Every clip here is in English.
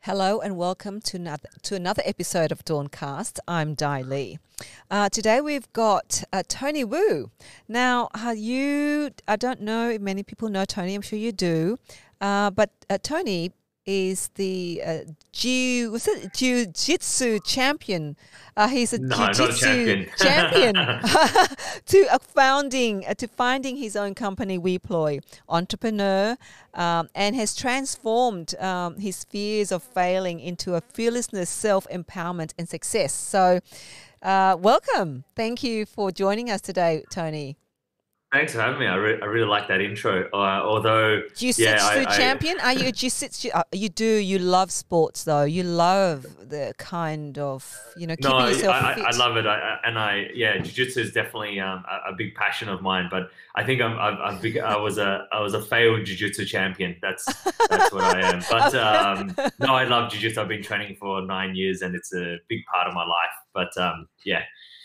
Hello and welcome to another to another episode of Dawncast. I'm Dai Le. Uh, today we've got uh, Tony Wu. Now, uh, you I don't know if many people know Tony. I'm sure you do, uh, but uh, Tony is the uh, jiu was it jiu-jitsu champion. Uh, he's a no, jiu-jitsu champion. champion to uh, founding uh, to finding his own company WePloy, entrepreneur, um, and has transformed um, his fears of failing into a fearlessness, self-empowerment, and success. So, uh, welcome. Thank you for joining us today, Tony. Thanks for having me. I, re- I really like that intro. Uh, although, Jiu-jitsu yeah, I- I- champion? Are you a jiu-jitsu? Uh, you do. You love sports, though. You love the kind of you know keeping no, I, yourself I, fit. I love it. I, I- and I, yeah, jiu-jitsu is definitely um, a, a big passion of mine. But I think I'm, I'm, I'm big, I was a, I was a failed jiu-jitsu champion. That's, that's what I am. But um, no, I love jiu-jitsu. I've been training for nine years, and it's a big part of my life. But um, yeah,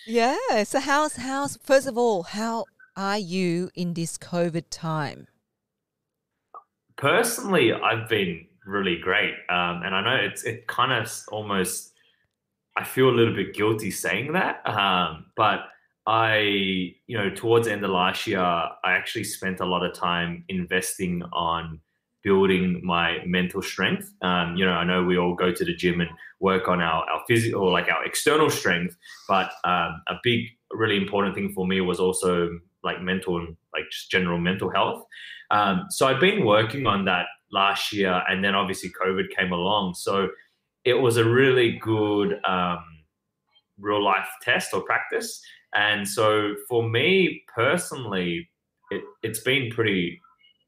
Yeah. So how's how's first of all, how are you in this COVID time? personally, I've been really great. Um, and I know it's it kind of almost I feel a little bit guilty saying that, um, but I, you know, towards the end of last year, I actually spent a lot of time investing on building my mental strength. Um, you know, I know we all go to the gym and work on our, our physical like our external strength, but um, a big, really important thing for me was also like mental and like just general mental health. Um, so I'd been working on that last year, and then obviously COVID came along. So it was a really good um, real life test or practice. And so for me personally, it, it's been pretty,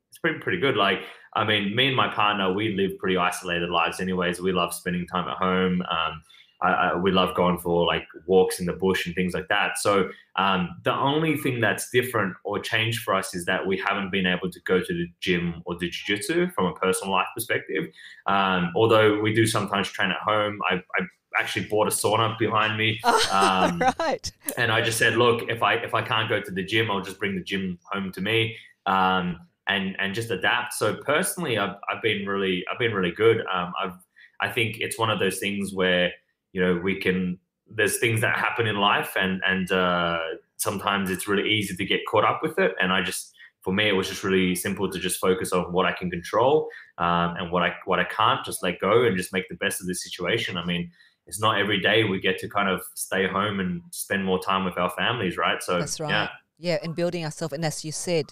it's been pretty good. Like, I mean, me and my partner, we live pretty isolated lives anyways. We love spending time at home. Um, I, I, we love going for like walks in the bush and things like that. So um, the only thing that's different or changed for us is that we haven't been able to go to the gym or do jiu-jitsu from a personal life perspective. Um, although we do sometimes train at home. I, I actually bought a sauna behind me. Um, right. and I just said, look, if I if I can't go to the gym, I'll just bring the gym home to me, um, and and just adapt. So personally, I've, I've been really I've been really good. Um, I've I think it's one of those things where you know we can there's things that happen in life, and and uh, sometimes it's really easy to get caught up with it. And I just for me, it was just really simple to just focus on what I can control um, and what I what I can't. Just let go and just make the best of the situation. I mean, it's not every day we get to kind of stay home and spend more time with our families, right? So That's right. yeah, Yeah, and building ourselves, and as you said,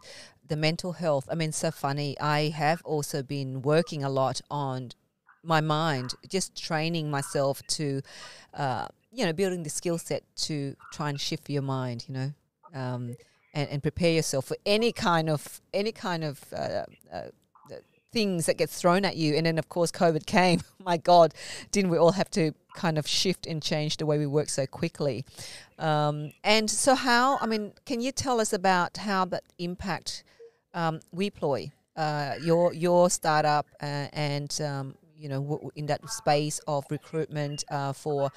the mental health. I mean, so funny. I have also been working a lot on my mind, just training myself to, uh, you know, building the skill set to try and shift your mind. You know, um, and, and prepare yourself for any kind of any kind of uh, uh, things that gets thrown at you. And then, of course, COVID came. My God, didn't we all have to kind of shift and change the way we work so quickly? Um, and so, how? I mean, can you tell us about how that impact um, WePloy, uh, your your startup, uh, and um, you know, in that space of recruitment uh, for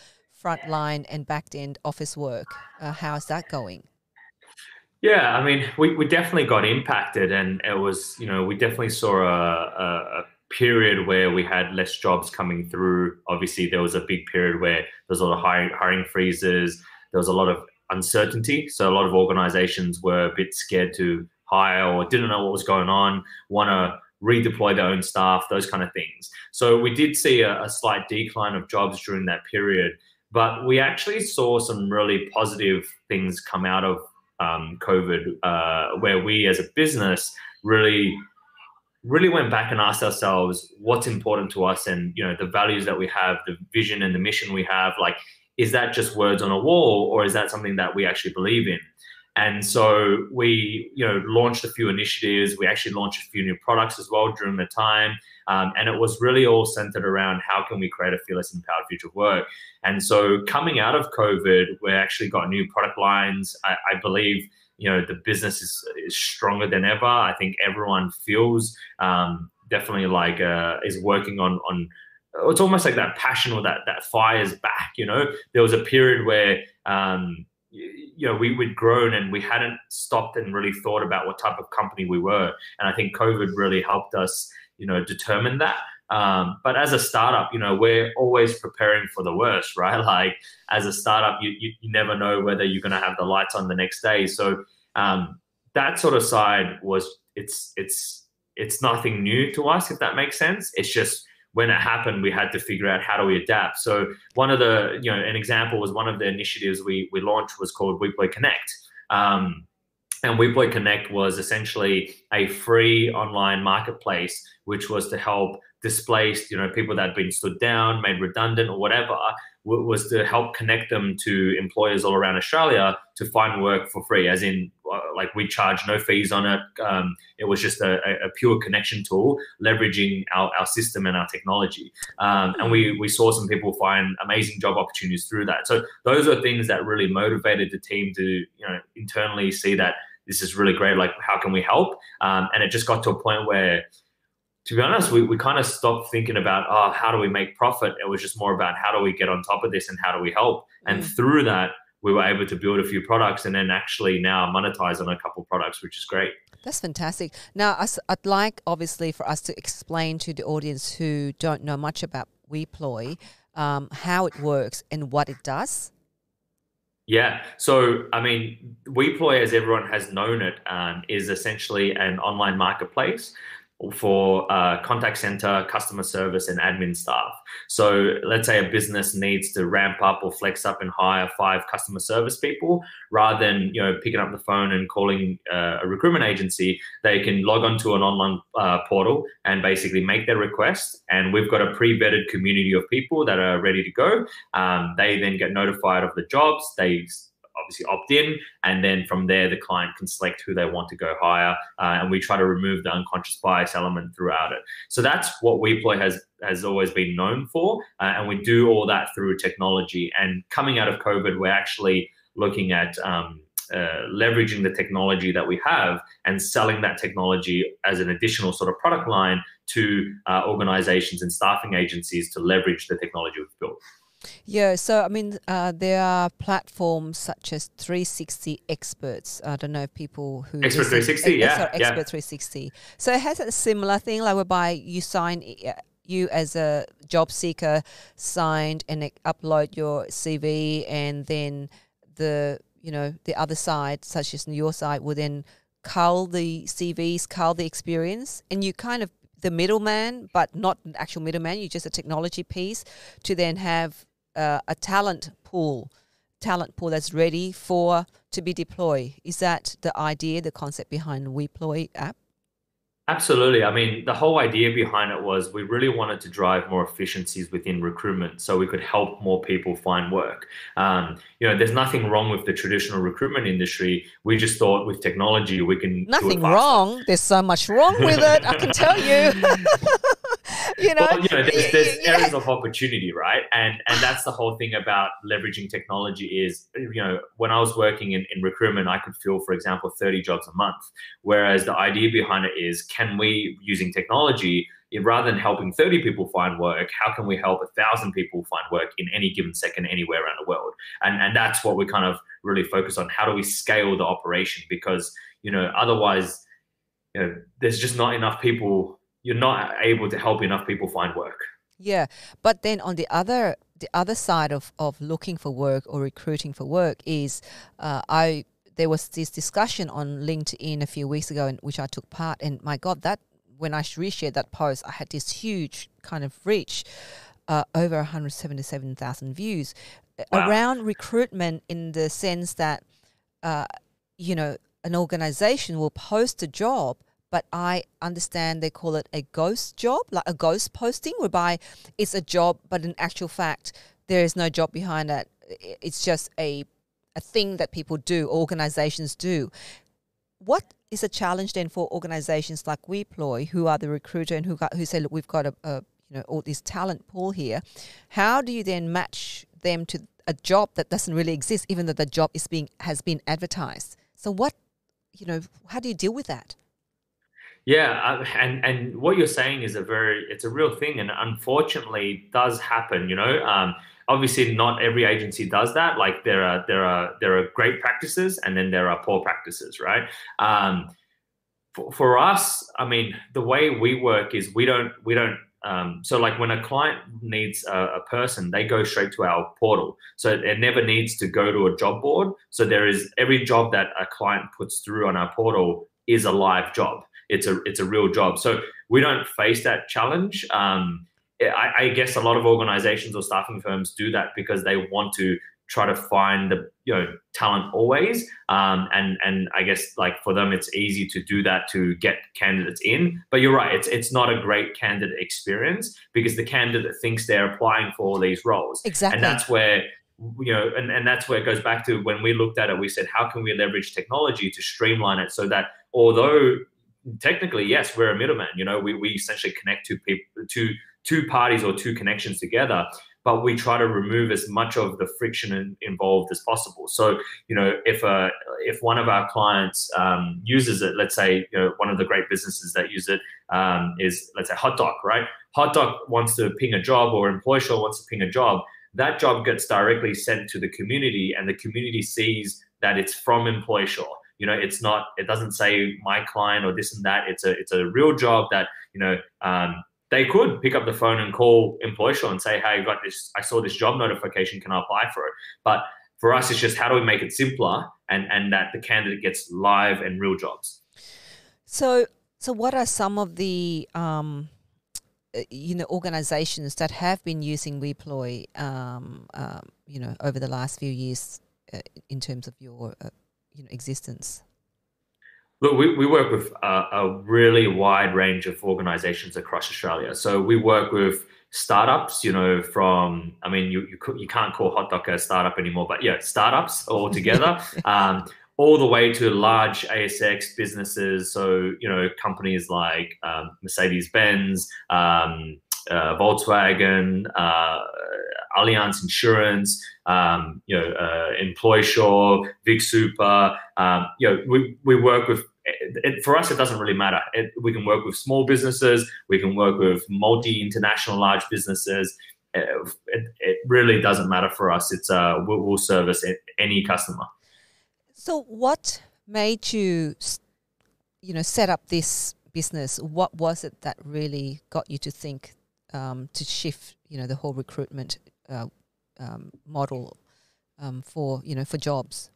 frontline and back end office work? Uh, how's that going? Yeah, I mean, we, we definitely got impacted, and it was, you know, we definitely saw a, a, period where we had less jobs coming through. Obviously, there was a big period where there was a lot of hiring, hiring freezes. There was a lot of uncertainty, so a lot of organizations were a bit scared to hire or didn't know what was going on, want to redeploy their own staff, those kind of things. So we did see a, a slight decline of jobs during that period, but we actually saw some really positive things come out of um, COVID, uh, where we as a business really, really went back and asked ourselves what's important to us, and you know the values that we have, the vision and the mission we have. Like, is that just words on a wall, or is that something that we actually believe in? And so we, you know, launched a few initiatives. We actually launched a few new products as well during the time. Um, and it was really all centered around how can we create a fearless, empowered future of work. And so coming out of COVID, we actually got new product lines. I, I believe, you know, the business is, is stronger than ever. I think everyone feels um, definitely like uh, is working on on. It's almost like that passion or that that fire is back. You know, there was a period where. Um, you know, we, we'd grown and we hadn't stopped and really thought about what type of company we were. And I think COVID really helped us, you know, determine that. Um, but as a startup, you know, we're always preparing for the worst, right? Like as a startup, you, you, you never know whether you're going to have the lights on the next day. So um, that sort of side was it's it's it's nothing new to us, if that makes sense. It's just when it happened, we had to figure out how do we adapt. So one of the, you know, an example was one of the initiatives we we launched was called WePloy Connect. Um, and WePloy Connect was essentially a free online marketplace, which was to help displaced, you know, people that had been stood down, made redundant, or whatever, was to help connect them to employers all around Australia to find work for free. As in, uh, like we charge no fees on it. Um, it was just a, a, pure connection tool, leveraging our, our system and our technology. Um, and we we saw some people find amazing job opportunities through that. So those are things that really motivated the team to you know internally see that this is really great. Like, how can we help? Um, and it just got to a point where to be honest, we, we kind of stopped thinking about, oh, how do we make profit? It was just more about how do we get on top of this and how do we help? And mm. through that, we were able to build a few products and then actually now monetize on a couple products, which is great. That's fantastic. Now, I'd like obviously for us to explain to the audience who don't know much about WePloy um, how it works and what it does. Yeah. So, I mean, WePloy, as everyone has known it, um, is essentially an online marketplace for uh, contact center, customer service, and admin staff. So let's say a business needs to ramp up or flex up and hire five customer service people, rather than you know picking up the phone and calling uh, a recruitment agency, they can log onto an online uh, portal and basically make their request. And we've got a pre-vetted community of people that are ready to go. Um, they then get notified of the jobs. They obviously opt in, and then from there the client can select who they want to go hire, uh, and we try to remove the unconscious bias element throughout it. So that's what WePloy has has always been known for, uh, and we do all that through technology. And coming out of COVID, we're actually looking at um, uh, leveraging the technology that we have and selling that technology as an additional sort of product line to uh, organizations and staffing agencies to leverage the technology we've built. Yeah, so I mean, uh, there are platforms such as 360 Experts. I don't know if people who Expert 360, eh, eh, yeah, sorry, Expert yeah. 360. So it has a similar thing, like whereby you sign, eh, you as a job seeker signed and upload your CV, and then the you know the other side, such as your side, will then cull the CVs, cull the experience, and you kind of the middleman, but not an actual middleman. You're just a technology piece to then have uh, a talent pool, talent pool that's ready for to be deployed. Is that the idea, the concept behind WePloy app? Absolutely. I mean, the whole idea behind it was we really wanted to drive more efficiencies within recruitment so we could help more people find work. Um, you know, there's nothing wrong with the traditional recruitment industry. We just thought with technology we can. Nothing wrong. There's so much wrong with it, I can tell you. you know, well, you know there's, there's yeah. areas of opportunity, right? And and that's the whole thing about leveraging technology is, you know, when I was working in, in recruitment, I could fill, for example, 30 jobs a month. Whereas the idea behind it is, can we, using technology, rather than helping 30 people find work, how can we help a thousand people find work in any given second anywhere around the world? And and that's what we kind of really focus on. How do we scale the operation? Because, you know, otherwise, you know, there's just not enough people you're not able to help enough people find work. Yeah, but then on the other the other side of, of looking for work or recruiting for work is uh, I there was this discussion on LinkedIn a few weeks ago in which I took part, and my God, that when I reshared that post, I had this huge kind of reach, uh, over 177,000 views wow. around recruitment in the sense that, uh, you know, an organization will post a job but I understand they call it a ghost job, like a ghost posting, whereby it's a job, but in actual fact, there is no job behind it. It's just a a thing that people do, organizations do. What is a challenge then for organizations like WePloy, who are the recruiter and who got, who say, look, we've got a, a you know all this talent pool here. How do you then match them to a job that doesn't really exist, even though the job is being has been advertised? So what, you know, how do you deal with that? Yeah, and and what you're saying is a very it's a real thing, and unfortunately does happen. You know, um, obviously not every agency does that. Like there are there are there are great practices and then there are poor practices, right? Um, for, for us, I mean, the way we work is we don't we don't um, so like when a client needs a, a, person, they go straight to our portal. So it never needs to go to a job board. So there is every job that a client puts through on our portal is a live job. It's a it's a real job. So we don't face that challenge. Um, I, I guess a lot of organizations or staffing firms do that because they want to try to find the you know talent always um, and and i guess like for them it's easy to do that to get candidates in but you're right it's it's not a great candidate experience because the candidate thinks they're applying for all these roles exactly and that's where you know and, and that's where it goes back to when we looked at it we said how can we leverage technology to streamline it so that although technically yes we're a middleman you know we, we essentially connect two people two two parties or two connections together but we try to remove as much of the friction in, involved as possible. So, you know, if a if one of our clients um, uses it, let's say you know, one of the great businesses that use it um, is let's say Hotdoc, right? Hotdoc wants to ping a job, or Employsure wants to ping a job. That job gets directly sent to the community, and the community sees that it's from Employsure. You know, it's not. It doesn't say my client or this and that. It's a it's a real job that you know um, they could pick up the phone and call Employsure and say, "Hey, I got this. I saw this job notification. Can I apply for it?" But for us, it's just how do we make it simpler and and that the candidate gets live and real jobs. So, so what are some of the um, uh, you know organizations that have been using WePloy, um, um, you know, over the last few years uh, in terms of your uh, you know existence? Look, we, we work with a, a, really wide range of organizations across Australia. So we work with startups, you know, from, I mean, you, you, you can't call Hotdoc a startup anymore, but yeah, startups altogether, um, all the way to large ASX businesses. So, you know, companies like um, Mercedes Benz, um, uh, Volkswagen, uh, Allianz Insurance, um, you know, uh, Employsure, Vic Super. Um, you know, we, we work with. It, for us, it doesn't really matter. It, we can work with small businesses. We can work with multi-international large businesses. It, it, really doesn't matter for us. It's uh, we'll, we'll service any customer. So, what made you, you know, set up this business? What was it that really got you to think um, to shift, you know, the whole recruitment uh, um, model um, for you know for jobs?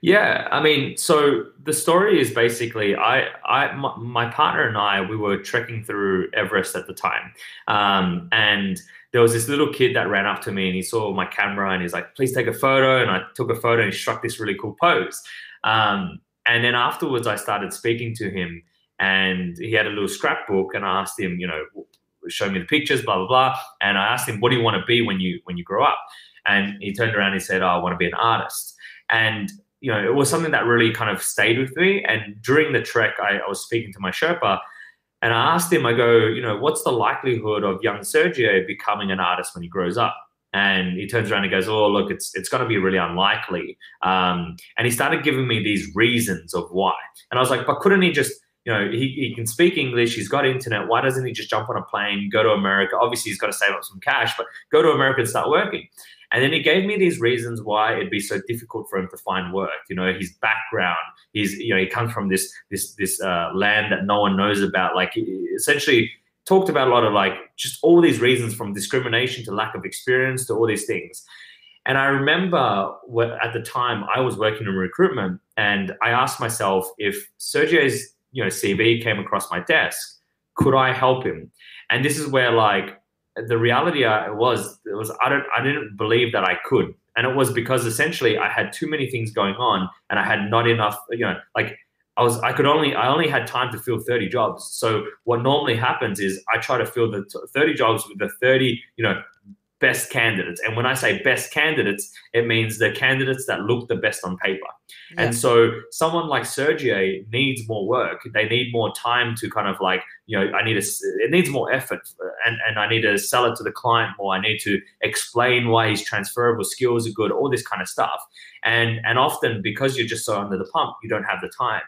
Yeah, I mean, so the story is basically I, I, my, my partner and I, we were trekking through Everest at the time, um, and there was this little kid that ran up to me and he saw my camera and he's like, "Please take a photo." And I took a photo and he struck this really cool pose. Um, and then afterwards, I started speaking to him, and he had a little scrapbook, and I asked him, you know, show me the pictures, blah blah blah. And I asked him, "What do you want to be when you when you grow up?" And he turned around and said, oh, "I want to be an artist." And you know, it was something that really kind of stayed with me. And during the trek, I, I was speaking to my Sherpa, and I asked him, I go, you know, what's the likelihood of young Sergio becoming an artist when he grows up? And he turns around and goes, "Oh, look, it's it's going to be really unlikely." Um, and he started giving me these reasons of why. And I was like, "But couldn't he just you know, he, he can speak English, he's got internet. Why doesn't he just jump on a plane, go to America? Obviously, he's got to save up some cash, but go to America and start working. And then he gave me these reasons why it'd be so difficult for him to find work. You know, his background, he's you know, he comes from this this this uh, land that no one knows about. Like essentially talked about a lot of like just all these reasons from discrimination to lack of experience to all these things. And I remember at the time I was working in recruitment, and I asked myself if Sergio's you know CV came across my desk, could I help him? And this is where like the reality I was it was I don't I didn't believe that I could, and it was because essentially I had too many things going on and I had not enough you know like. I was I could only I only had time to fill 30 jobs. So what normally happens is I try to fill the 30 jobs with the 30, you know, best candidates. And when I say best candidates, it means the candidates that look the best on paper. Yeah. And so someone like Sergio needs more work. They need more time to kind of like, you know, I need a, it needs more effort and, and I need to sell it to the client more. I need to explain why his transferable skills are good, all this kind of stuff. And, and often because you're just so under the pump, you don't have the time.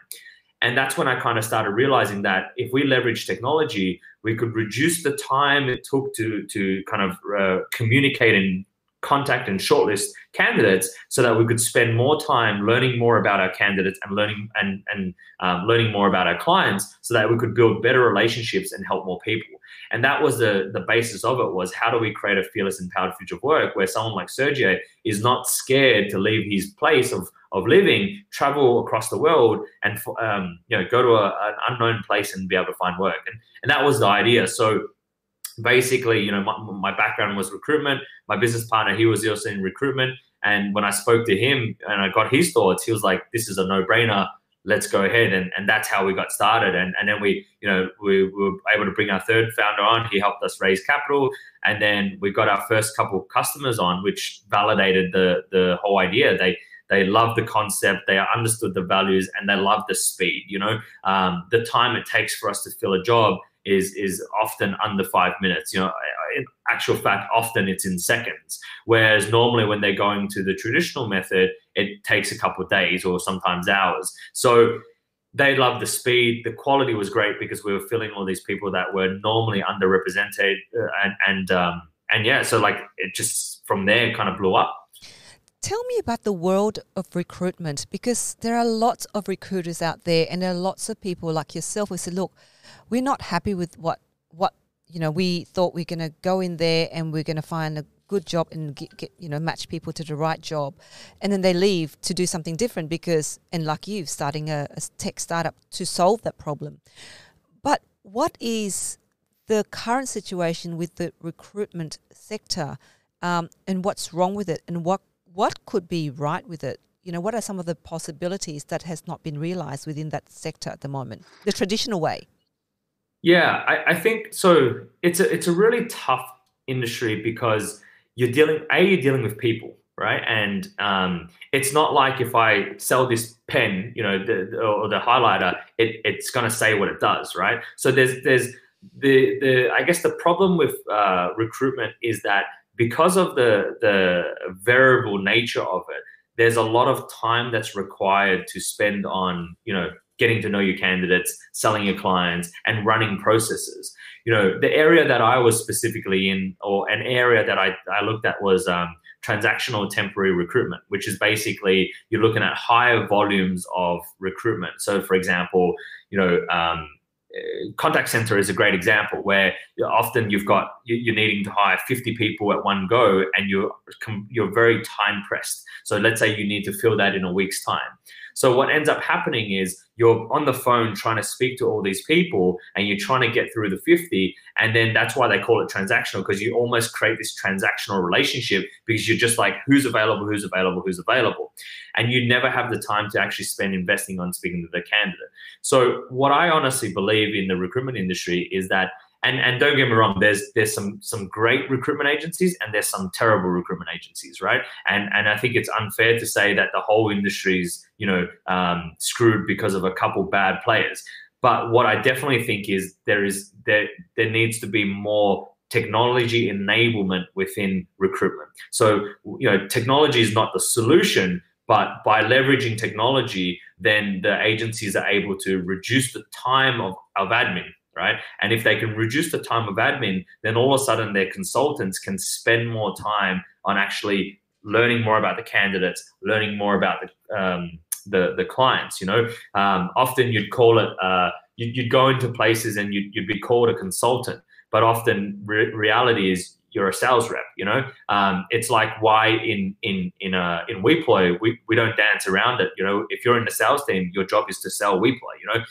And that's when I kind of started realizing that if we leverage technology, we could reduce the time it took to to kind of uh, communicate and contact and shortlist candidates so that we could spend more time learning more about our candidates and learning and and um, learning more about our clients so that we could build better relationships and help more people. And that was the the basis of it was how do we create a fearless empowered future of work where someone like sergio is not scared to leave his place of of living travel across the world and um, you know go to a, an unknown place and be able to find work and, and that was the idea so basically, you know, my, my background was recruitment. My business partner, he was also in recruitment. And when I spoke to him and I got his thoughts, he was like, this is a no brainer. Let's go ahead. And, and that's how we got started. And, and then we, you know, we, we were able to bring our third founder on. He helped us raise capital. And then we got our first couple customers on, which validated the, the whole idea. They, they love the concept, they understood the values, and they love the speed. You know, um, the time it takes for us to fill a job is is often under five minutes. You know, in actual fact, often it's in seconds. Whereas normally when they're going to the traditional method, it takes a couple of days or sometimes hours. So they loved the speed. The quality was great because we were filling all these people that were normally underrepresented, uh, and and um, and yeah, so like it just from there kind of blew up. Tell me about the world of recruitment because there are lots of recruiters out there, and there are lots of people like yourself who say, "Look, we're not happy with what what you know we thought we are going to go in there and we're going to find a good job and get, get, you know match people to the right job. And then they leave to do something different because and like you starting a, a tech startup to solve that problem. But what is the current situation with the recruitment sector um, and what's wrong with it and what what could be right with it you know what are some of the possibilities that has not been realized within that sector at the moment the traditional way yeah, I, I think so. It's a it's a really tough industry because you're dealing a you're dealing with people, right? And um, it's not like if I sell this pen, you know, the, or the highlighter, it, it's going to say what it does, right? So there's there's the the I guess the problem with uh, recruitment is that because of the the variable nature of it, there's a lot of time that's required to spend on you know getting to know your candidates, selling your clients, and running processes. You know, the area that I was specifically in, or an area that I, I looked at was um, transactional temporary recruitment, which is basically you're looking at higher volumes of recruitment. So, for example, you know, um, Uh, contact center is a great example where often you've got you're needing to hire 50 people at one go and you're you're very time pressed. So let's say you need to fill that in a week's time so what ends up happening is you're on the phone trying to speak to all these people and you're trying to get through the 50 and then that's why they call it transactional because you almost create this transactional relationship because you're just like who's available who's available who's available? And you never have the time to actually spend investing on speaking to the candidate. So what i honestly believe in the recruitment industry is that and and don't get me wrong there's there's some some great recruitment agencies and there's some terrible recruitment agencies right? And and i think it's unfair to say that the whole industry's you know um, screwed because of a couple bad players. But what i definitely think is there is there there needs to be more technology enablement within recruitment. So you know technology is not the solution but by leveraging technology then the agencies are able to reduce the time of, of admin right? And if they can reduce the time of admin, then all of a sudden their consultants can spend more time on actually learning more about the candidates, learning more about the um, the, the clients. You know, um, often you'd call it uh, you'd, you'd, go into places and you'd, you'd be called a consultant, but often re- reality is you're a sales rep. You know, um, it's like why in in in uh, in WePloy we, we don't dance around it. You know, if you're in the sales team, your job is to sell WePloy. You know,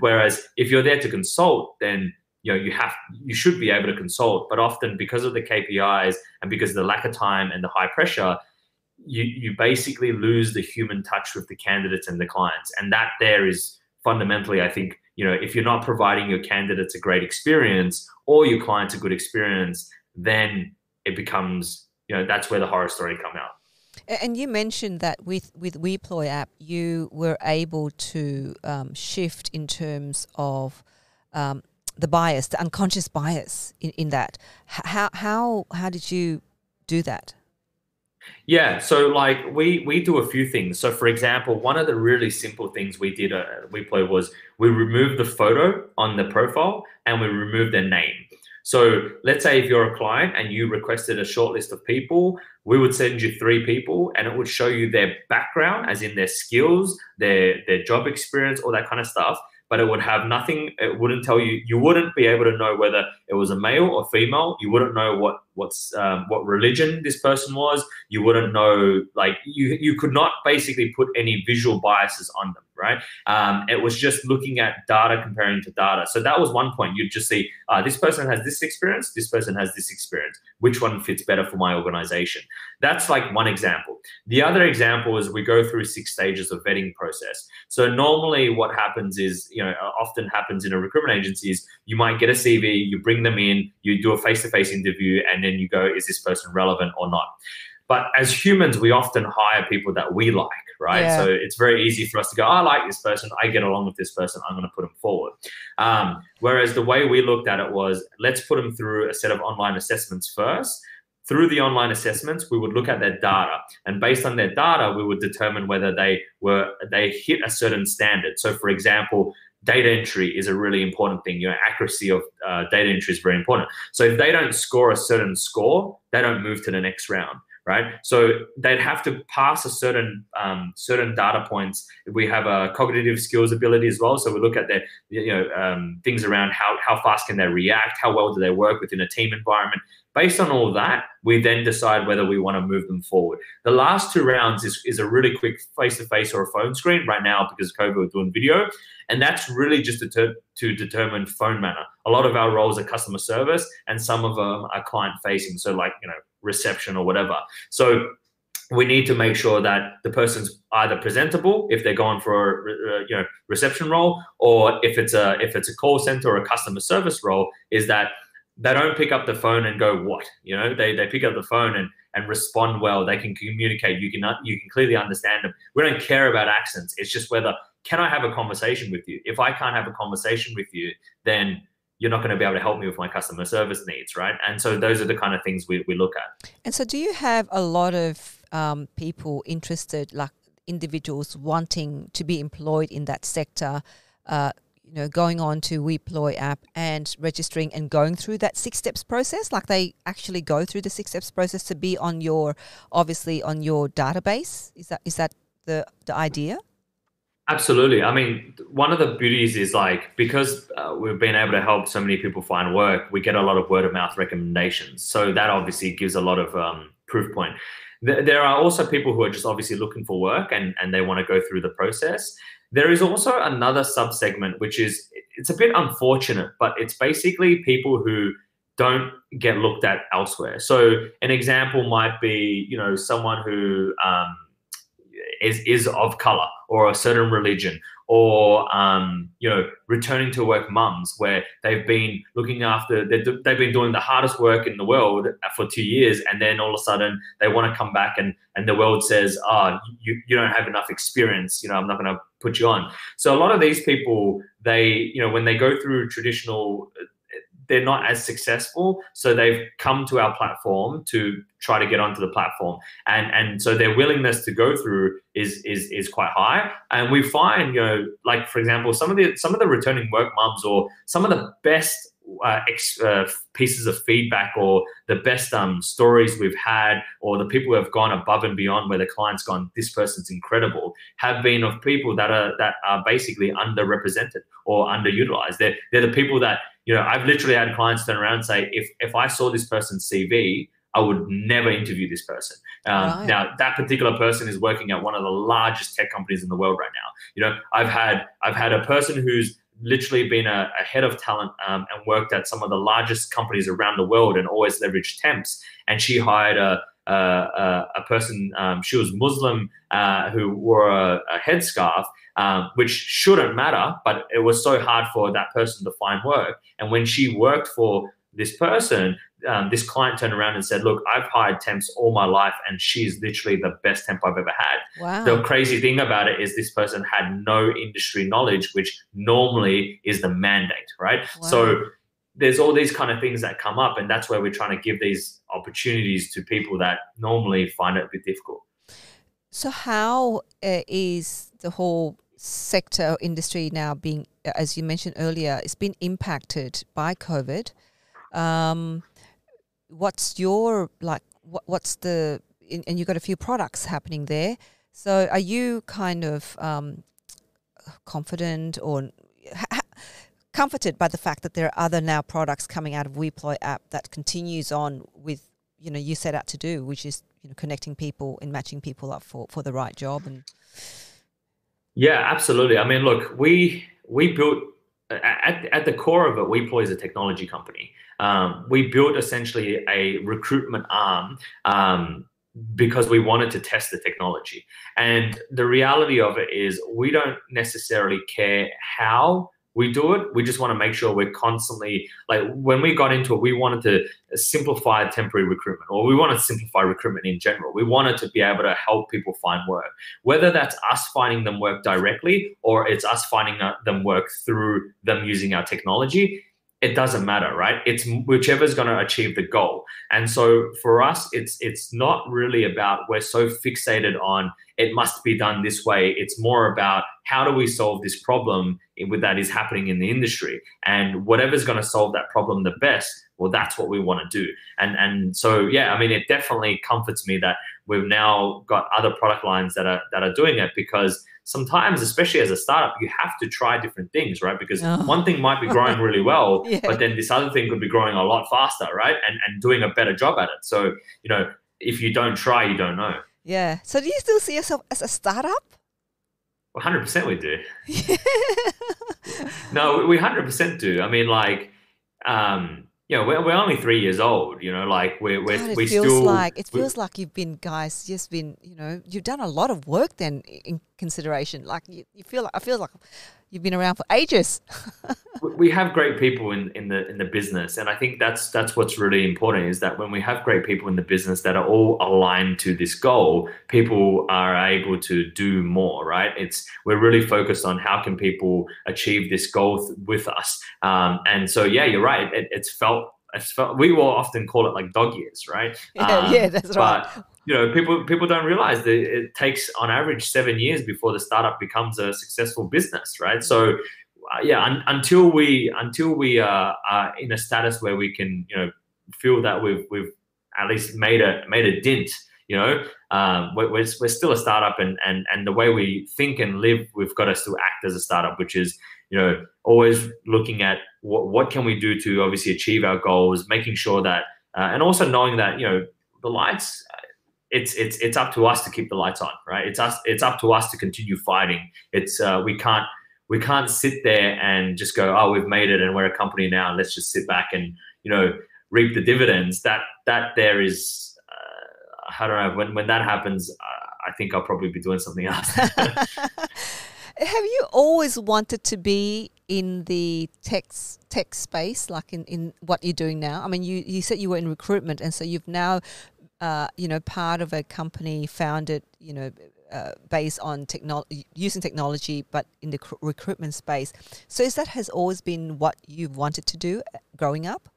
whereas if you're there to consult, then you know you have you should be able to consult. But often because of the KPIs and because of the lack of time and the high pressure, you you basically lose the human touch with the candidates and the clients, and that there is fundamentally, I think, you know, if you're not providing your candidates a great experience or your clients a good experience, then it becomes you know that's where the horror story come out and you mentioned that with with WePloy app, you were able to um, shift in terms of um, the bias, the unconscious bias in, in that. How how how did you do that? Yeah, so like we we do a few things. So for example, one of the really simple things we did at WePloy was we removed the photo on the profile and we removed their name. So let's say if you're a client and you requested a short list of people, we would send you three people and it would show you their background, as in their skills, their their job experience, all that kind of stuff but it would have nothing. It wouldn't tell you. You wouldn't be able to know whether it was a male or female. You wouldn't know what what's um, what religion this person was. You wouldn't know like you you could not basically put any visual biases on them right? Um, it was just looking at data comparing to data. So that was one point. You'd just see uh, this person has this experience, this person has this experience. Which one fits better for my organization? That's like one example. The other example is we go through six stages of vetting process. So normally what happens is, you know, often happens in a recruitment agency is you might get a CV, you bring them in, you do a face-to-face interview, and then you go, is this person relevant or not? But as humans, we often hire people that we like right? Yeah. So it's very easy for us to go, I like this person, I get along with this person, I'm going to put them forward. Um, whereas the way we looked at it was, let's put them through a set of online assessments first. Through the online assessments, we would look at their data, and based on their data, we would determine whether they were they hit a certain standard. So, for example, data entry is a really important thing. Your accuracy of uh, data entry is very important. So if they don't score a certain score, they don't move to the next round right? So they'd have to pass a certain um, certain data points. We have a cognitive skills ability as well. So we look at their you know um, things around how how fast can they react, how well do they work within a team environment. Based on all that, we then decide whether we want to move them forward. The last two rounds is, is a really quick face to face or a phone screen. Right now, because COVID, we're doing video. And that's really just to, to determine phone manner. A lot of our roles are customer service and some of them are client facing. So, like, you know, reception or whatever. So we need to make sure that the person's either presentable if they're going for a uh, you know reception role or if it's a if it's a call center or a customer service role is that they don't pick up the phone and go what? You know they, they pick up the phone and and respond well. They can communicate. You can you can clearly understand them. We don't care about accents. It's just whether can i have a conversation with you? If i can't have a conversation with you then you're not going to be able to help me with my customer service needs, right? And so those are the kind of things we, we look at. And so, do you have a lot of um, people interested, like individuals wanting to be employed in that sector? Uh, you know, going on to WePloy app and registering and going through that six steps process, like they actually go through the six steps process to be on your, obviously on your database. Is that is that the the idea? Absolutely. I mean, one of the beauties is like because uh, we've been able to help so many people find work, we get a lot of word of mouth recommendations. So that obviously gives a lot of um, proof point. there are also people who are just obviously looking for work and, and they want to go through the process. There is also another sub segment, which is it's a bit unfortunate, but it's basically people who don't get looked at elsewhere. So an example might be, you know, someone who um, is is of color or a certain religion or um, you know returning to work mums where they've been looking after they've, been doing the hardest work in the world for two years and then all of a sudden they want to come back and and the world says oh you, you don't have enough experience you know i'm not going to put you on. So a lot of these people they you know when they go through traditional they're not as successful. So they've come to our platform to try to get onto the platform. And and so their willingness to go through is is is quite high. And we find you know like for example some of the some of the returning work mums or some of the best uh, ex, uh, pieces of feedback or the best um, stories we've had or the people who have gone above and beyond where the client's gone this person's incredible have been of people that are that are basically underrepresented or underutilized. They're, they're the people that you know, I've literally had clients turn around and say, if if I saw this person's CV, I would never interview this person. Um, right. Now, that particular person is working at one of the largest tech companies in the world right now. You know, I've had I've had a person who's literally been a, a head of talent um, and worked at some of the largest companies around the world and always leveraged temps. And she hired a a, a person. Um, she was Muslim uh, who wore a, a headscarf, um, which shouldn't matter, but it was so hard for that person to find work. And when she worked for this person, um, this client turned around and said, "Look, I've hired temps all my life, and she's literally the best temp I've ever had." Wow. The crazy thing about it is this person had no industry knowledge, which normally is the mandate, right? Wow. So there's all these kind of things that come up, and that's where we're trying to give these opportunities to people that normally find it a bit difficult. So, how uh, is the whole sector industry now being, as you mentioned earlier, it's been impacted by COVID. Um, what's your like? What, what's the and you've got a few products happening there. So are you kind of um, confident or ha- comforted by the fact that there are other now products coming out of WePloy app that continues on with you know you set out to do, which is you know connecting people and matching people up for for the right job and. Yeah, absolutely. I mean, look, we we built at, at the core of it, WePloy is a technology company. Um, we built essentially a recruitment arm um, because we wanted to test the technology. And the reality of it is, we don't necessarily care how we do it. We just want to make sure we're constantly like when we got into it, we wanted to simplify temporary recruitment, or we want to simplify recruitment in general. We wanted to be able to help people find work, whether that's us finding them work directly or it's us finding uh, them work through them using our technology it doesn't matter right? It's whichever's going to achieve the goal. And so for us it's it's not really about we're so fixated on it must be done this way. It's more about how do we solve this problem with that is happening in the industry? And whatever's going to solve that problem the best well that's what we want to do. And and so yeah i mean it definitely comforts me that we've now got other product lines that are that are doing it because sometimes, especially as a startup, you have to try different things, right? Because oh. one thing might be growing really well, yeah. but then this other thing could be growing a lot faster, right? And and doing a better job at it. So, you know, if you don't try, you don't know. Yeah. So do you still see yourself as a startup? 100% we do. no, we 100% do. I mean, like, um, you know, we're, we're only three years old. You know, like we're, we're God, it we feels still like it feels like you've been guys just been you know you've done a lot of work then in consideration. Like you, you feel like I feel like you've been around for ages. we have great people in, in the in the business, and I think that's that's what's really important is that when we have great people in the business that are all aligned to this goal, people are able to do more. Right? It's we're really focused on how can people achieve this goal th- with us, um, and so yeah, you're right. It, it's felt it's felt we will often call it like dog years, right? Yeah, um, yeah, that's right. You know, people people don't realize that it takes on average seven years before the startup becomes a successful business, right? So, uh, yeah, un- until we until we uh, are in a status where we can, you know, feel that we've we've at least made a made a dent, you know, um, we're, we're, we're still a startup, and and and the way we think and live, we've got to still act as a startup, which is you know always looking at what what can we do to obviously achieve our goals, making sure that, uh, and also knowing that you know the lights it's it's it's up to us to keep the lights on, right? It's us. It's up to us to continue fighting. It's uh, we can't we can't sit there and just go, oh, we've made it and we're a company now. Let's just sit back and you know reap the dividends. That that there is, uh, I don't know. When when that happens, uh, I think I'll probably be doing something else. Have you always wanted to be in the tech tech space, like in, in what you're doing now? I mean, you, you said you were in recruitment, and so you've now uh, you know, part of a company founded, you know, uh, based on technology, using technology, but in the recruitment space. So, is that has always been what you've wanted to do uh, growing up?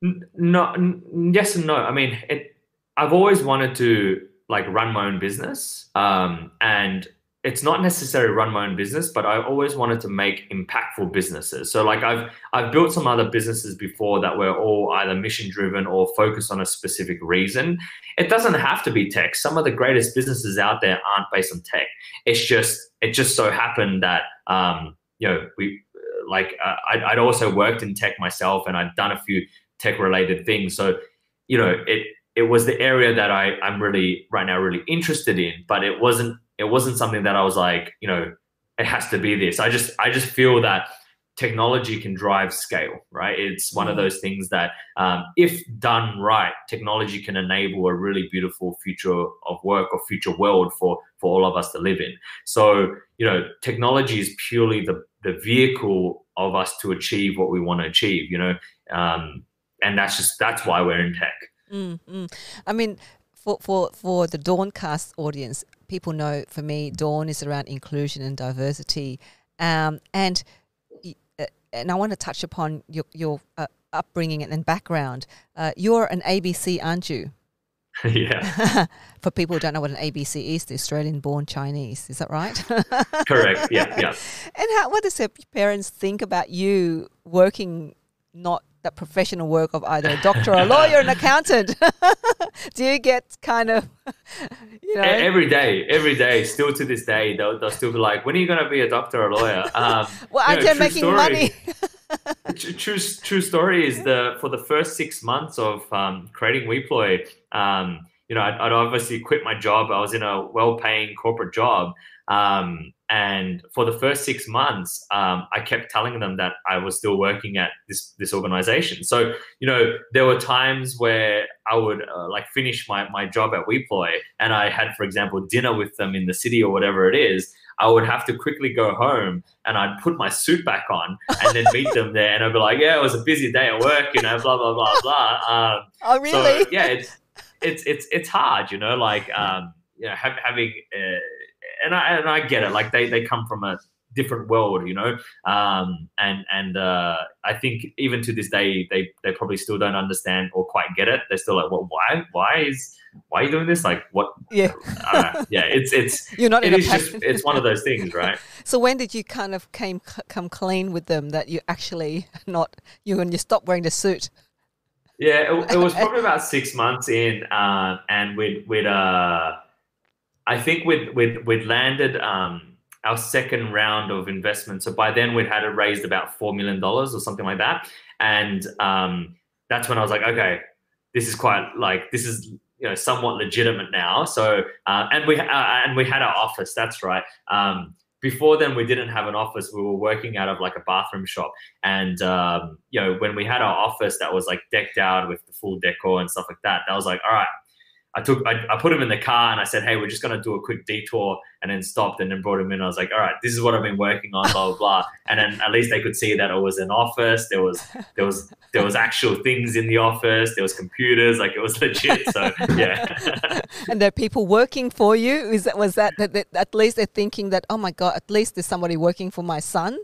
No, yes and no. I mean, it. I've always wanted to like run my own business, um, and it's not necessarily run my own business, but I always wanted to make impactful businesses. So like I've I've built some other businesses before that were all either mission driven or focused on a specific reason. It doesn't have to be tech. Some of the greatest businesses out there aren't based on tech. It's just it just so happened that um, you know we like uh, I'd, I'd also worked in tech myself and I'd done a few tech related things. So you know it it was the area that I I'm really right now really interested in, but it wasn't it wasn't something that I was like, you know, it has to be this. I just I just feel that technology can drive scale, right? It's one of mm-hmm. those things that, um, if done right, technology can enable a really beautiful future of work or future world for for all of us to live in. So, you know, technology is purely the the vehicle of us to achieve what we want to achieve. You know, um, and that's just that's why we're in tech. Mm-hmm. I mean, for for for the Dawncast audience, people know for me, Dawn is around inclusion and diversity, um, and uh, and I want to touch upon your your uh, upbringing and background. Uh, you're an ABC, aren't you? yeah. for people who don't know what an ABC is, the Australian-born Chinese. Is that right? Correct. Yeah. Yeah. And how, what does your parents think about you working not that professional work of either a doctor, or a lawyer, or an accountant? Do you get kind of, you know, every day, every day, still to this day, they'll, they'll still be like, "When are you going to be a doctor or a lawyer?" Um, well, I'm know, making story, money. true, true story is the for the first six months of um, creating WePloy. Um, you know, I'd, I'd, obviously quit my job. I was in a well-paying corporate job, um, and for the first six months, um, I kept telling them that I was still working at this this organization. So you know, there were times where I would uh, like finish my my job at WePloy, and I had, for example, dinner with them in the city or whatever it is. I would have to quickly go home and I'd put my suit back on and then meet them there, and I'd be like, "Yeah, it was a busy day at work, you know, blah blah blah blah." Um, oh, really? So, yeah, it's it's it's it's hard, you know, like um, you know, have, having. Uh, and I and I get it. Like they they come from a different world, you know. Um, and and uh, I think even to this day, they they probably still don't understand or quite get it. They're still like, well, why why is why are you doing this? Like what? Yeah, yeah. It's it's you're not. It is just it's one of those things, right? so when did you kind of came come clean with them that you actually not you and you stopped wearing the suit? Yeah, it, it was probably about six months in, uh, and we'd we'd uh I think we'd, we'd, we'd landed um, our second round of investment. So by then we'd had it raised about $4 million or something like that. And um, that's when I was like, okay, this is quite like, this is, you know, somewhat legitimate now. So, uh, and we, uh, and we had our office. That's right. Um, before then we didn't have an office we were working out of like a bathroom shop and um, you know when we had our office that was like decked out with the full decor and stuff like that that was like all right I took I, I, put him in the car and I said, "Hey, we're just gonna do a quick detour," and then stopped and then brought him in. I was like, "All right, this is what I've been working on, blah blah blah." And then at least they could see that it was an office. There was there was there was actual things in the office. There was computers, like it was legit. So yeah. and there are people working for you. Is that was that, that, that at least they're thinking that oh my god, at least there's somebody working for my son.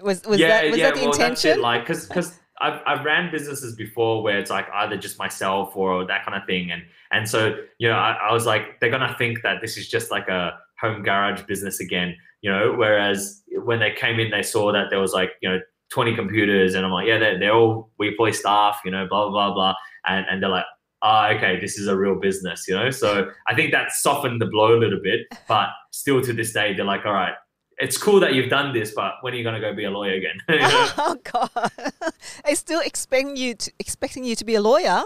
Was was yeah, that was yeah, that the well, intention? Like because because I've, I've ran businesses before where it's like either just myself or that kind of thing. And, and so, you know, I, I was like, they're going to think that this is just like a home garage business again, you know, whereas when they came in, they saw that there was like, you know, 20 computers and I'm like, yeah, they're, they're all WePloy staff, you know, blah, blah, blah. And, and they're like, oh, okay, this is a real business, you know? So I think that softened the blow a little bit, but still to this day, they're like, all right, it's cool that you've done this, but when are you going to go be a lawyer again? oh God, I still expect you to expecting you to be a lawyer.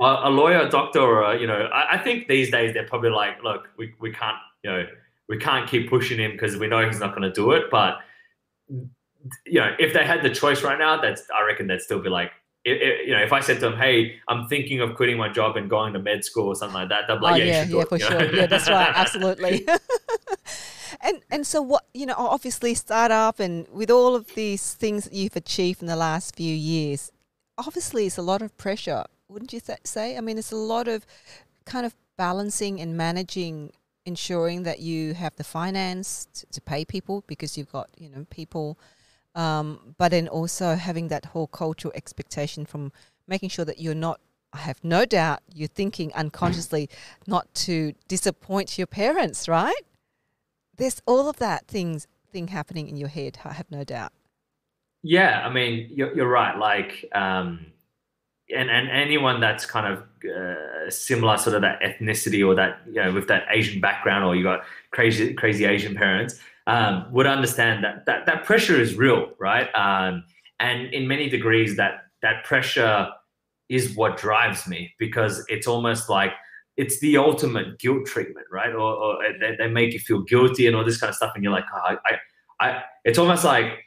A lawyer, a doctor, or a, you know, I, I, think these days they're probably like, look, we, we can't, you know, we can't keep pushing him because we know he's not going to do it. But you know, if they had the choice right now, that's I reckon they'd still be like, it, it, you know, if I said to them, "Hey, I'm thinking of quitting my job and going to med school or something like that," they'd be like, oh, "Yeah, yeah, yeah, for sure, yeah, that's right, absolutely." and and so what you know, obviously, startup and with all of these things that you've achieved in the last few years, obviously, it's a lot of pressure, wouldn't you th- say? I mean, it's a lot of kind of balancing and managing, ensuring that you have the finance to, to pay people because you've got you know people, um, but then also having that whole cultural expectation from making sure that you're not I have no doubt you're thinking unconsciously not to disappoint your parents, right? there's all of that things thing happening in your head. I have no doubt. Yeah, I mean, you're, you're right. Like, um, and and anyone that's kind of uh, similar, sort of that ethnicity or that you know with that Asian background, or you got crazy crazy Asian parents, um, would understand that that that pressure is real, right? Um, and in many degrees, that that pressure is what drives me because it's almost like it's the ultimate guilt treatment, right? Or, or they, they, make you feel guilty and all this kind of stuff, and you're like, oh, I, I, it's almost like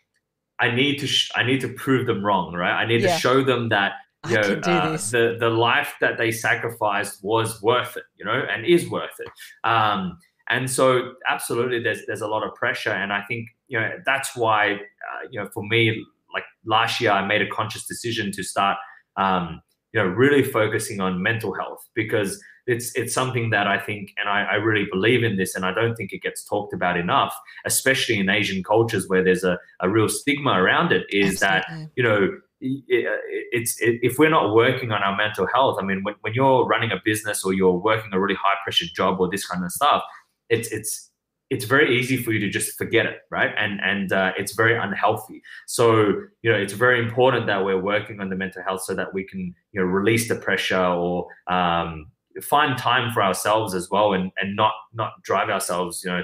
I need to, sh- I need to prove them wrong, right? I need yeah. to show them that you know uh, the the life that they sacrificed was worth it, you know, and is worth it. Um, and so, absolutely, there's there's a lot of pressure, and I think you know that's why uh, you know for me, like last year, I made a conscious decision to start. Um, you know, really focusing on mental health because it's it's something that I think, and I, I, really believe in this, and I don't think it gets talked about enough, especially in Asian cultures where there's a, a real stigma around it. Is Absolutely. that you know it's it, if we're not working on our mental health. I mean, when, when you're running a business or you're working a really high pressure job or this kind of stuff, it's it's it's very easy for you to just forget it, right? And and uh, it's very unhealthy. So you know, it's very important that we're working on the mental health so that we can you know release the pressure or um, find time for ourselves as well, and and not not drive ourselves you know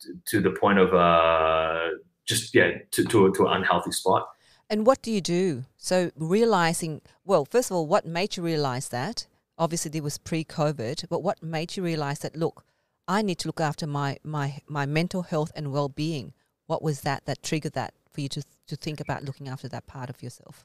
to, to the point of uh, just yeah to to to an unhealthy spot. And what do you do? So realizing, well, first of all, what made you realize that? Obviously, it was pre-COVID, but what made you realize that? Look, I need to look after my my my mental health and well-being. What was that that triggered that for you to to think about looking after that part of yourself?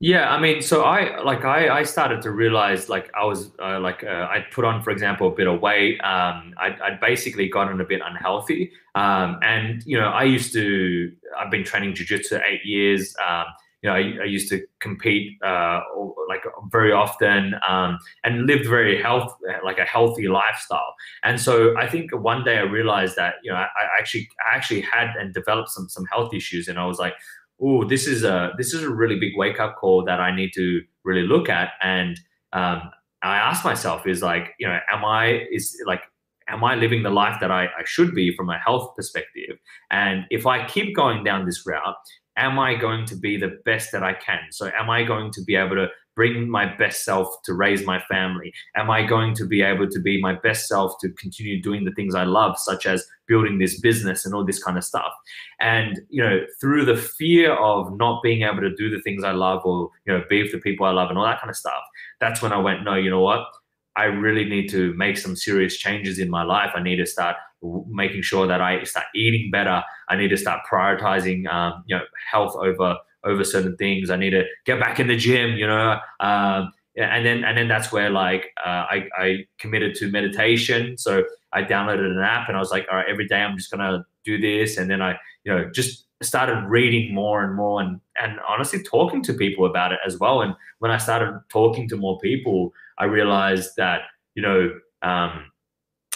Yeah, I mean, so I like I I started to realize like I was uh, like uh, I put on, for example, a bit of weight. Um, I I'd basically gotten a bit unhealthy. Um, and you know, I used to I've been training jujitsu eight years. Um, you know, I, I used to compete uh, like very often um, and lived very health like a healthy lifestyle. And so I think one day I realized that you know I, I actually I actually had and developed some some health issues, and I was like, oh, this is a this is a really big wake up call that I need to really look at. And um, I asked myself, is like, you know, am I is like, am I living the life that I, I should be from a health perspective? And if I keep going down this route, am I going to be the best that I can? So am I going to be able to bring my best self to raise my family? Am I going to be able to be my best self to continue doing the things I love, such as building this business and all this kind of stuff? And, you know, through the fear of not being able to do the things I love or, you know, be with the people I love and all that kind of stuff, that's when I went, no, you know what? I really need to make some serious changes in my life. I need to start making sure that I start eating better. I need to start prioritizing, um, you know, health over over certain things. I need to get back in the gym, you know. Um, and then and then that's where like uh, I, I committed to meditation. So I downloaded an app and I was like, all right, every day I'm just gonna do this. And then I, you know, just started reading more and more and and honestly talking to people about it as well. And when I started talking to more people, I realized that you know um,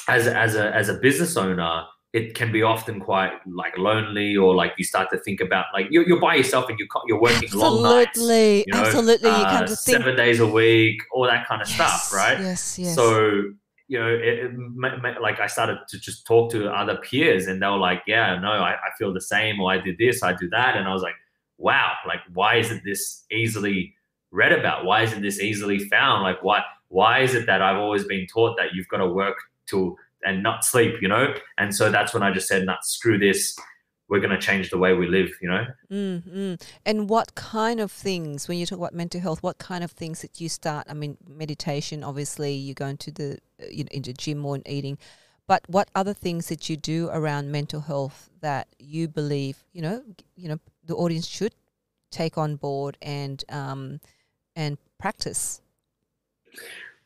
as as a as a business owner, it can be often quite like lonely or like you start to think about like you're, you're by yourself and you you're working absolutely, long nights you know, absolutely. You uh, seven days a week all that kind of yes, stuff right? Yes yes. So you know it, it, like i started to just talk to other peers and they were like yeah no I, I feel the same or i did this i do that. And i was like wow like why isn't this easily read about why isn't this easily found like why why is it that i've always been taught that you've got to work to and not sleep, you know? And so that's when I just said, not screw this. We're going to change the way we live, you know? Mm-hmm. And what kind of things, when you talk about mental health, what kind of things that you start? I mean, meditation, obviously, you go into the, uh, you know, into gym or eating. But what other things that you do around mental health that you believe, you know, you know, the audience should take on board and um, and practice?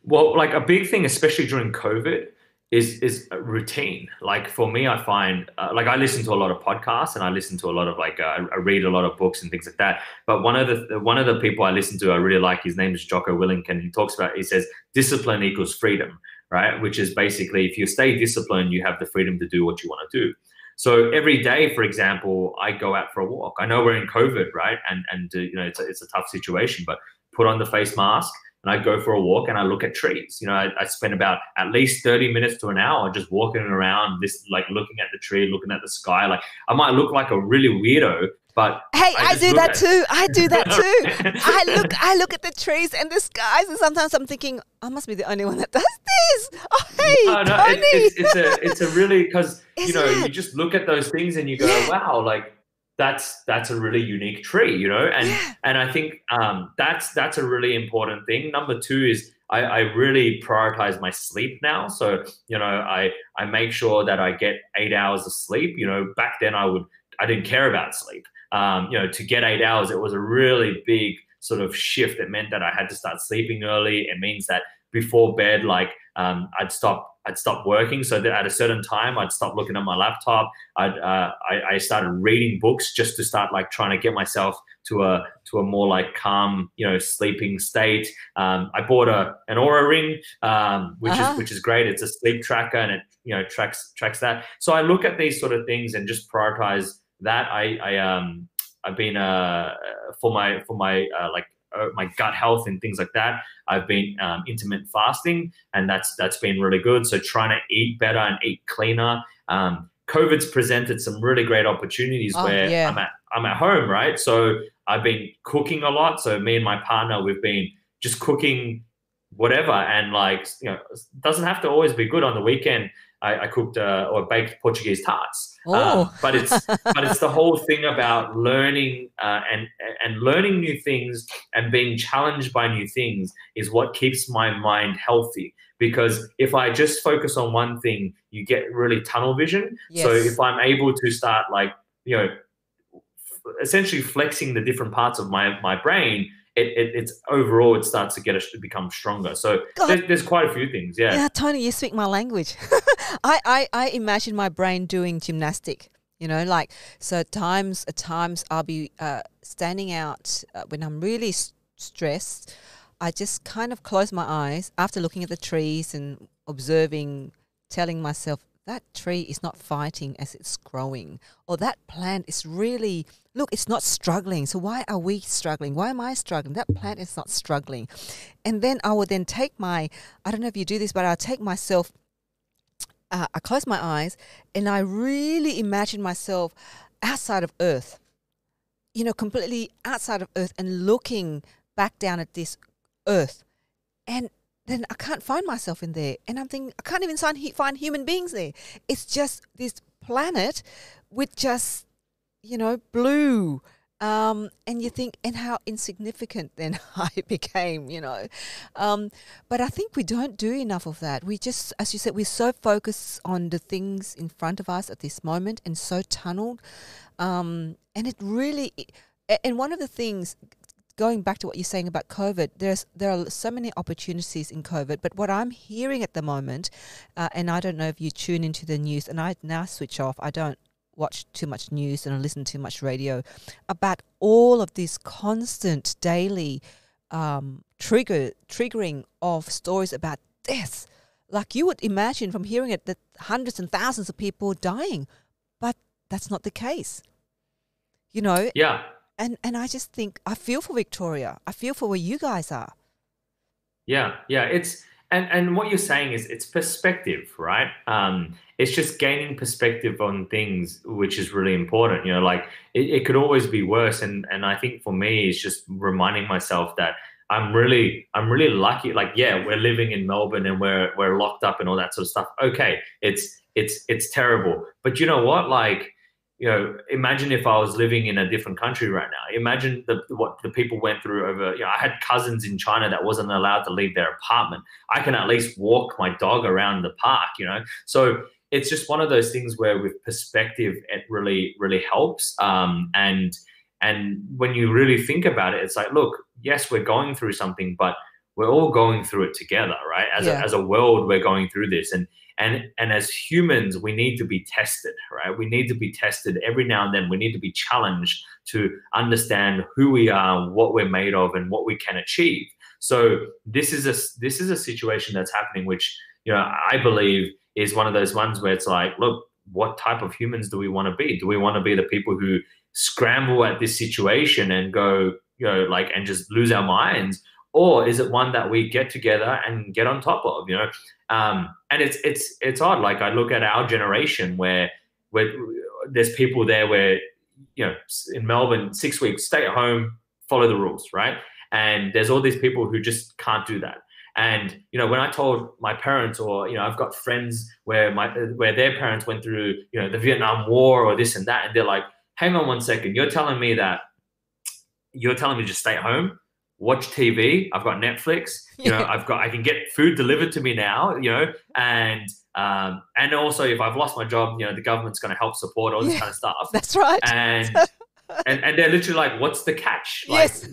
Well, like a big thing, especially during COVID, is is routine. Like for me, I find uh, like I listen to a lot of podcasts and I listen to a lot of like uh, I read a lot of books and things like that. But one of the one of the people I listen to, I really like. His name is Jocko Willink, and he talks about. He says discipline equals freedom, right? Which is basically if you stay disciplined, you have the freedom to do what you want to do. So every day, for example, I go out for a walk. I know we're in COVID, right? And and uh, you know it's a, it's a tough situation, but put on the face mask and I go for a walk and I look at trees. You know, I, I spend about at least 30 minutes to an hour just walking around this, like looking at the tree, looking at the sky. Like I might look like a really weirdo, but hey, I, I do that too. I do that too. I look, I look at the trees and the skies, and sometimes I'm thinking, I must be the only one that does this. Oh, hey, no, no, Tony. It, it's, it's a, it's a really because you know it? you just look at those things and you go, yeah. wow, like that's that's a really unique tree, you know, and yeah. and I think um, that's that's a really important thing. Number two is I, I really prioritize my sleep now. So you know, I I make sure that I get eight hours of sleep. You know, back then I would I didn't care about sleep. Um, you know, to get eight hours, it was a really big sort of shift. It meant that I had to start sleeping early. It means that before bed, like um, I'd stop I'd stop working. So that at a certain time, I'd stop looking at my laptop. I'd uh, I, I, started reading books just to start like trying to get myself to a to a more like calm, you know, sleeping state. Um, I bought a an Oura ring, um, which uh-huh. is which is great. It's a sleep tracker and it you know tracks tracks that. So I look at these sort of things and just prioritize that. I I um I've been uh for my for my uh, like my gut health and things like that. I've been um, intermittent fasting, and that's that's been really good. So trying to eat better and eat cleaner. Um, COVID's presented some really great opportunities Oh, where yeah. I'm at I'm at home, right? So I've been cooking a lot. So me and my partner, we've been just cooking whatever, and like you know, doesn't have to always be good. On the weekend, I, I cooked uh, or baked Portuguese tarts. Oh. but it's but it's the whole thing about learning uh, and and learning new things and being challenged by new things is what keeps my mind healthy. Because if I just focus on one thing, you get really tunnel vision. So if I'm able to start like you know f- essentially flexing the different parts of my my brain, it, it it's overall it starts to get us to become stronger. So there's, there's quite a few things. Yeah. Yeah, Tony, you speak my language. I, I, I imagine my brain doing gymnastic. You know, like so. At times, at times, I'll be uh, standing out uh, when I'm really s- stressed. I just kind of close my eyes after looking at the trees and observing, telling myself that tree is not fighting as it's growing, or that plant is really look, it's not struggling. So why are we struggling? Why am I struggling? That plant is not struggling. And then I will then take my, I don't know if you do this, but I'll take myself, uh, I close my eyes and I really imagine myself outside of Earth, you know, completely outside of Earth and looking back down at this Earth. And then I can't find myself in there. And I'm thinking, I can't even find, human beings there. It's just this planet with just, you know, blue. Um, and you think, and how insignificant then I became, you know. Um, but I think we don't do enough of that. We just, as you said, we're so focused on the things in front of us at this moment and so tunneled. Um, and it really, and one of the things, going back to what you're saying about COVID, there's there are so many opportunities in COVID. But what I'm hearing at the moment, uh, and I don't know if you tune into the news, and I now switch off. I don't watch too much news and I listen too much radio about all of this constant daily um, trigger triggering of stories about death. Like you would imagine from hearing it that hundreds and thousands of people dying, but that's not the case. You know, Yeah. And and I just think I feel for Victoria. I feel for where you guys are. Yeah, yeah. It's and and what you're saying is it's perspective, right? Um, it's just gaining perspective on things, which is really important. You know, like it, it could always be worse, and and I think for me, it's just reminding myself that I'm really I'm really lucky. Like, yeah, we're living in Melbourne and we're we're locked up and all that sort of stuff. Okay, it's it's it's terrible, but you know what? Like you know, imagine if I was living in a different country right now. Imagine the, what the people went through over. You know, I had cousins in China that wasn't allowed to leave their apartment. I can at least walk my dog around the park. You know, so it's just one of those things where with perspective, it really really helps. Um, and and when you really think about it, it's like, look, yes, we're going through something, but we're all going through it together, right? As Yeah. a, as a world, we're going through this, and and and as humans we need to be tested right? We need to be tested every now and then. We need to be challenged to understand who we are what we're made of and what we can achieve. So this is a this is a situation that's happening which you know i believe is one of those ones where it's like look what type of humans do we want to be? Do we want to be the people who scramble at this situation and go you know like and just lose our minds? Or is it one that we get together and get on top of you know um, and it's it's it's odd. Like i look at our generation where where there's people there where you know in melbourne six weeks stay at home follow the rules right? And there's all these people who just can't do that. And you know when i told my parents or you know i've got friends where my where their parents went through you know the vietnam war or this and that and they're like hang on one second. You're telling me that you're telling me to just stay at home watch TV. I've got Netflix. You know, I've got I can get food delivered to me now. You know, and um, and also if I've lost my job, you know, the government's going to help support all this Yeah. kind of stuff. That's right. And and and they're literally like, what's the catch? Like, Yes.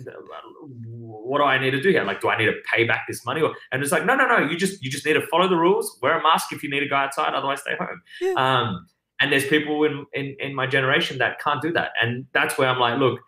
what do I need to do here? Like, do I need to pay back this money? Or, and it's like, no, no, no. You just you just need to follow the rules. Wear a mask if you need to go outside. Otherwise, stay home. Yeah. Um, and there's people in, in in my generation that can't do that, and that's where I'm like, look,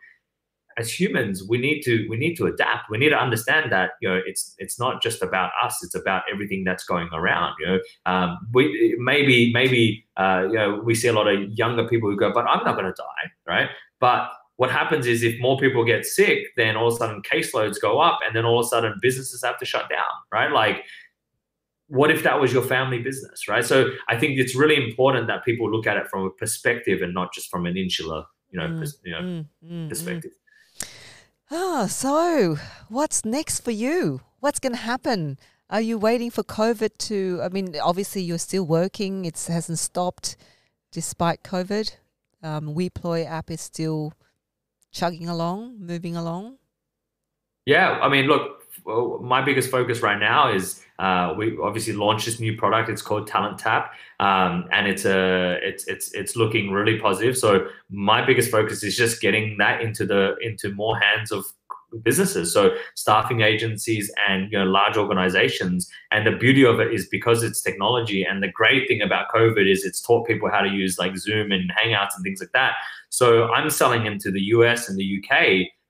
as humans, we need to we need to adapt. We need to understand that you know it's it's not just about us; it's about everything that's going around. You know, um, we maybe maybe uh, you know we see a lot of younger people who go, but I'm not going to die, right? But what happens is if more people get sick, then all of a sudden caseloads go up, and then all of a sudden businesses have to shut down, right? Like what if that was your family business, right? So I think it's really important that people look at it from a perspective and not just from an insular, you know, mm, pers- you know, mm, mm, mm. perspective. Ah, so what's next for you? What's going to happen? Are you waiting for COVID to? I mean, obviously you're still working. It hasn't stopped despite COVID. Um, WePloy app is still chugging along, moving along. Yeah, I mean, look, well, my biggest focus right now is uh, we obviously launched this new product. It's called Talent Tap, um, and it's a it's it's it's looking really positive. So my biggest focus is just getting that into the into more hands of businesses so staffing agencies and you know large organizations and the beauty of it is because it's technology and the great thing about covid is it's taught people how to use like zoom and hangouts and things like that so i'm selling into the us and the uk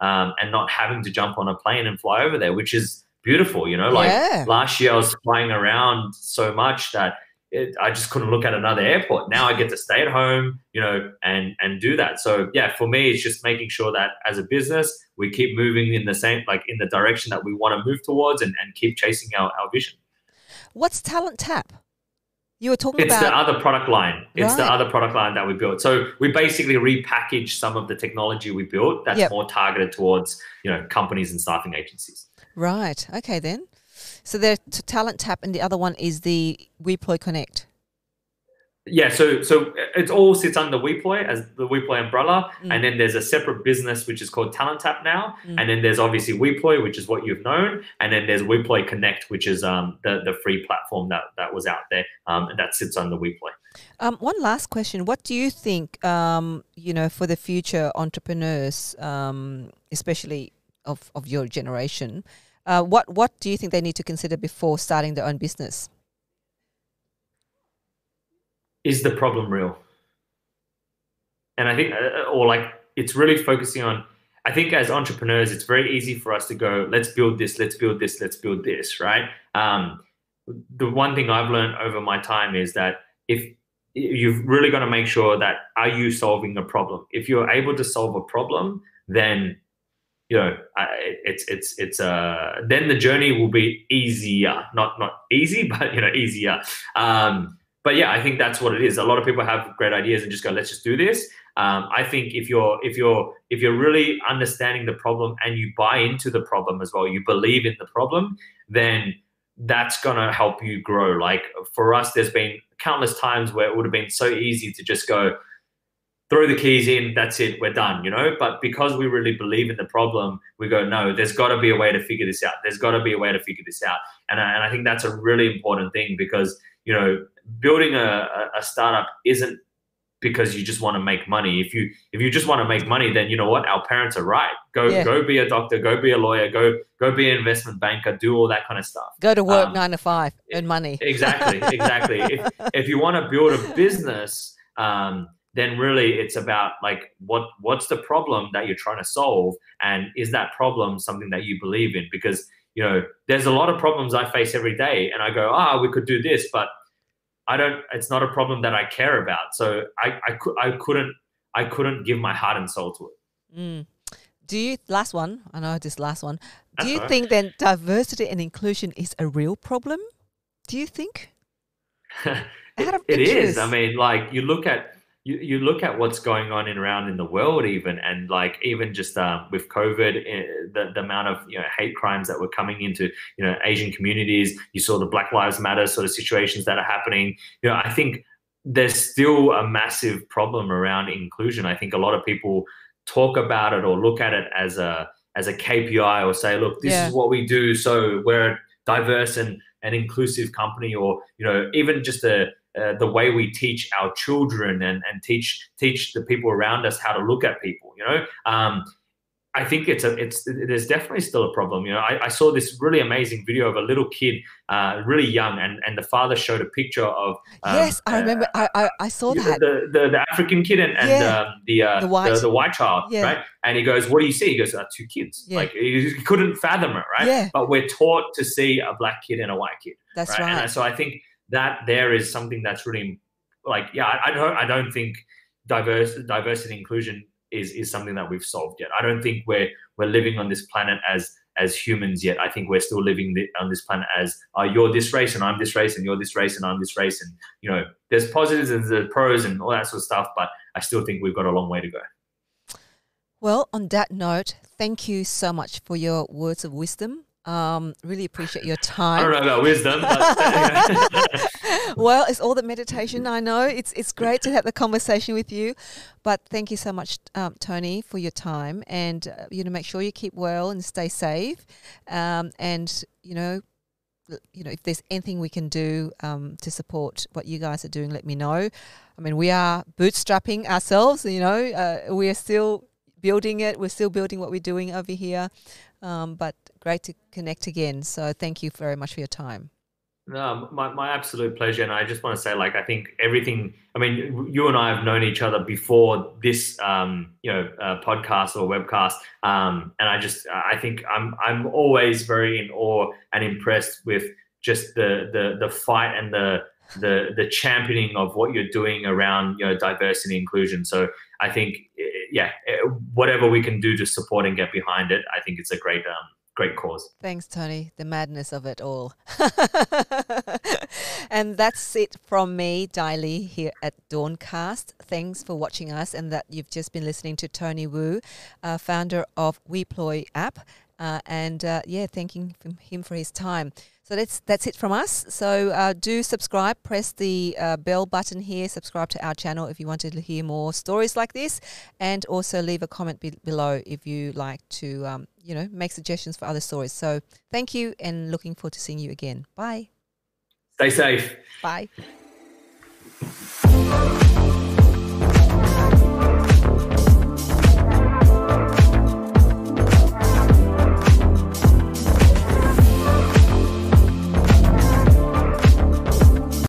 um, and not having to jump on a plane and fly over there which is beautiful you know like yeah. last year i was flying around so much that it, I just couldn't look at another airport. Now I get to stay at home, you know, and and do that. So yeah, for me, it's just making sure that as a business, we keep moving in the same, like in the direction that we want to move towards, and and keep chasing our our vision. What's Talent Tap? You were talking it's about the other product line. It's right. the other product line that we built. So we basically repackaged some of the technology we built that's yep. more targeted towards you know companies and staffing agencies. Right. Okay then. So the Talent Tap, and the other one is the WePloy Connect. Yeah, so so it all sits under WePloy as the WePloy umbrella, mm. and then there's a separate business which is called Talent Tap now, mm. and then there's obviously WePloy, which is what you've known, and then there's WePloy Connect, which is um, the the free platform that that was out there, um, and that sits under WePloy. Um, one last question: What do you think, um, you know, for the future entrepreneurs, um, especially of of your generation? Uh, what what do you think they need to consider before starting their own business? Is the problem real? And I think, uh, uh, or like, it's really focusing on. I think as entrepreneurs, it's very easy for us to go, let's build this, let's build this, let's build this, right? Um, the one thing I've learned over my time is that if you've really got to make sure that are you solving a problem? If you're able to solve a problem, then you know, it's it's it's uh then the journey will be easier, not not easy, but you know, easier. Um, but yeah, I think that's what it is. A lot of people have great ideas and just go, let's just do this. Um, I think if you're if you're if you're really understanding the problem and you buy into the problem as well, you believe in the problem, then that's gonna help you grow. Like for us, there's been countless times where it would have been so easy to just go, throw the keys in, that's it, we're done, you know? But because we really believe in the problem, we go, no, there's got to be a way to figure this out. There's got to be a way to figure this out. And I, and I think that's a really important thing because, you know, building a, a startup isn't because you just want to make money. If you if you just want to make money, then you know what? Our parents are right. Go yeah. go be a doctor, go be a lawyer, go go be an investment banker, do all that kind of stuff. Go to work um, nine to five, earn money. Exactly, exactly. if, if you want to build a business, um, then really it's about like what what's the problem that you're trying to solve and is that problem something that you believe in because you know there's a lot of problems i face every day and i go ah oh, we could do this but i don't it's not a problem that i care about. So i i, could, I couldn't i couldn't give my heart and soul to it. Mm. do you last one i know this last one. Do you think then diversity and inclusion is a real problem? Do you think? It, it is. i mean like you look at you, you look at what's going on in around in the world even and like even just uh, with covid eh, the, the amount of you know hate crimes that were coming into you know asian communities you saw the black lives matter sort of situations that are happening you know i think there's still a massive problem around inclusion i think a lot of people talk about it or look at it as a as a kpi or say look this yeah. is what we do so we're a diverse and an inclusive company or you know even just a uh, the way we teach our children and, and teach teach the people around us how to look at people you know um, I think it's a it's there's definitely still a problem. You know, I, I saw this really amazing video of a little kid, uh, really young, and, and the father showed a picture of. Um, yes, I remember. Uh, I, I saw that the, the, the African kid and, and yeah. um, the, uh, the white the, the, white child, yeah. right? And he goes, "What do you see?" He goes, uh, two kids." Yeah. Like he, he, couldn't fathom it, right? Yeah. But we're taught to see a black kid and a white kid. That's right. right. And so I think that there is something that's really like yeah I, don't I don't think diverse diversity inclusion is is something that we've solved yet. I don't think we're we're living on this planet as as humans yet. I think we're still living on this planet as uh, you're this race and I'm this race and you're this race and I'm this race. And, you know, there's positives and there's pros and all that sort of stuff, but I still think we've got a long way to go. Well, on that note, thank you so much for your words of wisdom. Um, really appreciate your time. I don't know about wisdom. Well, it's all the meditation. I know it's it's great to have the conversation with you, but thank you so much, um, Tony, for your time. And uh, you know, make sure you keep well and stay safe. Um, and you know, you know, if there's anything we can do um, to support what you guys are doing, let me know. I mean, we are bootstrapping ourselves. You know, uh, we are still building it. We're still building what we're doing over here. Um, but great to connect again. So thank you very much for your time. No, my, my absolute pleasure. And I just want to say, like, I think everything, I mean, you and I have known each other before this, um, you know, uh, podcast or webcast. Um, and I just, I think I'm, I'm always very in awe and impressed with just the, the, the fight and the, the, the championing of what you're doing around, you know, diversity inclusion. So I think, yeah, whatever we can do to support and get behind it, I think it's a great, um, great cause. Thanks, Tony. The madness of it all. and that's it from me, Dai Le, here at Dawncast. Thanks for watching us, and that you've just been listening to Tony Wu, uh, founder of WePloy app. Uh, and uh, yeah, thanking him for his time. So that's that's it from us. So uh, do subscribe, press the uh, bell button here, subscribe to our channel if you wanted to hear more stories like this, and also leave a comment be- below if you like to, um, you know, make suggestions for other stories. So thank you, and looking forward to seeing you again. Bye. Stay safe. Bye.